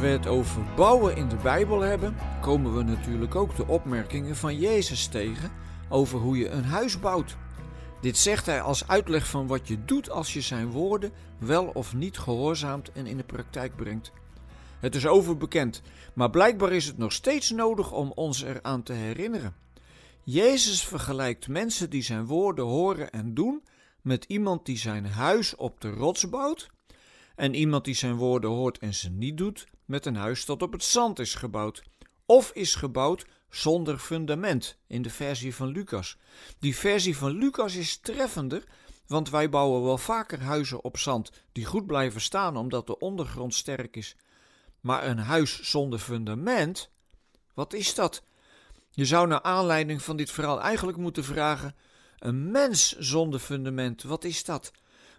we het over bouwen in de Bijbel hebben, komen we natuurlijk ook de opmerkingen van Jezus tegen over hoe je een huis bouwt. Dit zegt hij als uitleg van wat je doet als je zijn woorden wel of niet gehoorzaamt en in de praktijk brengt. Het is overbekend, maar blijkbaar is het nog steeds nodig om ons eraan te herinneren. Jezus vergelijkt mensen die zijn woorden horen en doen met iemand die zijn huis op de rots bouwt en iemand die zijn woorden hoort en ze niet doet met een huis dat op het zand is gebouwd of is gebouwd zonder fundament in de versie van Lucas. Die versie van Lucas is treffender, want wij bouwen wel vaker huizen op zand die goed blijven staan omdat de ondergrond sterk is. Maar een huis zonder fundament, wat is dat? Je zou naar aanleiding van dit verhaal eigenlijk moeten vragen: een mens zonder fundament, wat is dat?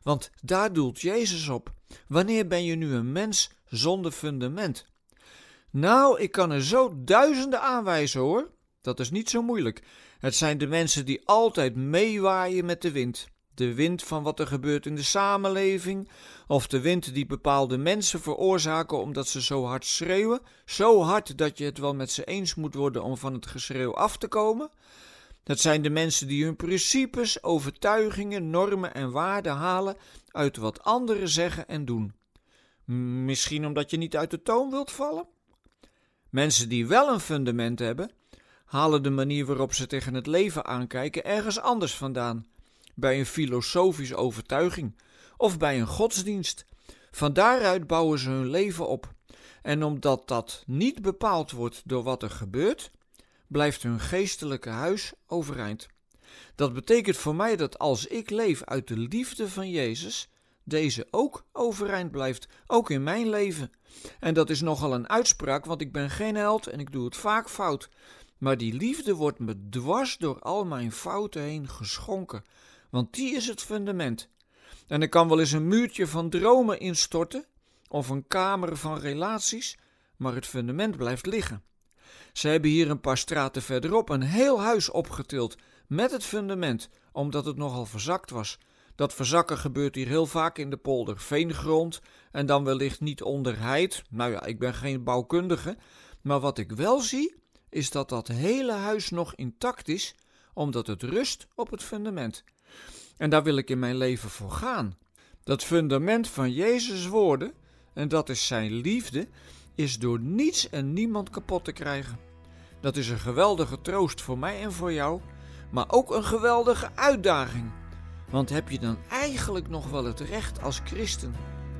Want daar doelt Jezus op. Wanneer ben je nu een mens zonder fundament? Nou, ik kan er zo duizenden aanwijzen hoor. Dat is niet zo moeilijk. Het zijn de mensen die altijd meewaaien met de wind. De wind van wat er gebeurt in de samenleving, of de wind die bepaalde mensen veroorzaken omdat ze zo hard schreeuwen, zo hard dat je het wel met ze eens moet worden om van het geschreeuw af te komen. Het zijn de mensen die hun principes, overtuigingen, normen en waarden halen uit wat anderen zeggen en doen. Misschien omdat je niet uit de toon wilt vallen? Mensen die wel een fundament hebben, halen de manier waarop ze tegen het leven aankijken ergens anders vandaan. Bij een filosofische overtuiging of bij een godsdienst. Van daaruit bouwen ze hun leven op. En omdat dat niet bepaald wordt door wat er gebeurt, blijft hun geestelijke huis overeind. Dat betekent voor mij dat als ik leef uit de liefde van Jezus, deze ook overeind blijft, ook in mijn leven. En dat is nogal een uitspraak, want ik ben geen held en ik doe het vaak fout. Maar die liefde wordt me dwars door al mijn fouten heen geschonken, want die is het fundament. En er kan wel eens een muurtje van dromen instorten, of een kamer van relaties, maar het fundament blijft liggen. Ze hebben hier een paar straten verderop een heel huis opgetild met het fundament, omdat het nogal verzakt was. Dat verzakken gebeurt hier heel vaak in de polder veengrond en dan wellicht niet onder heid. Nou ja, ik ben geen bouwkundige, maar wat ik wel zie is dat dat hele huis nog intact is, omdat het rust op het fundament. En daar wil ik in mijn leven voor gaan. Dat fundament van Jezus' woorden, en dat is zijn liefde, is door niets en niemand kapot te krijgen. Dat is een geweldige troost voor mij en voor jou, maar ook een geweldige uitdaging. Want heb je dan eigenlijk nog wel het recht als christen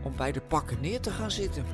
om bij de pakken neer te gaan zitten?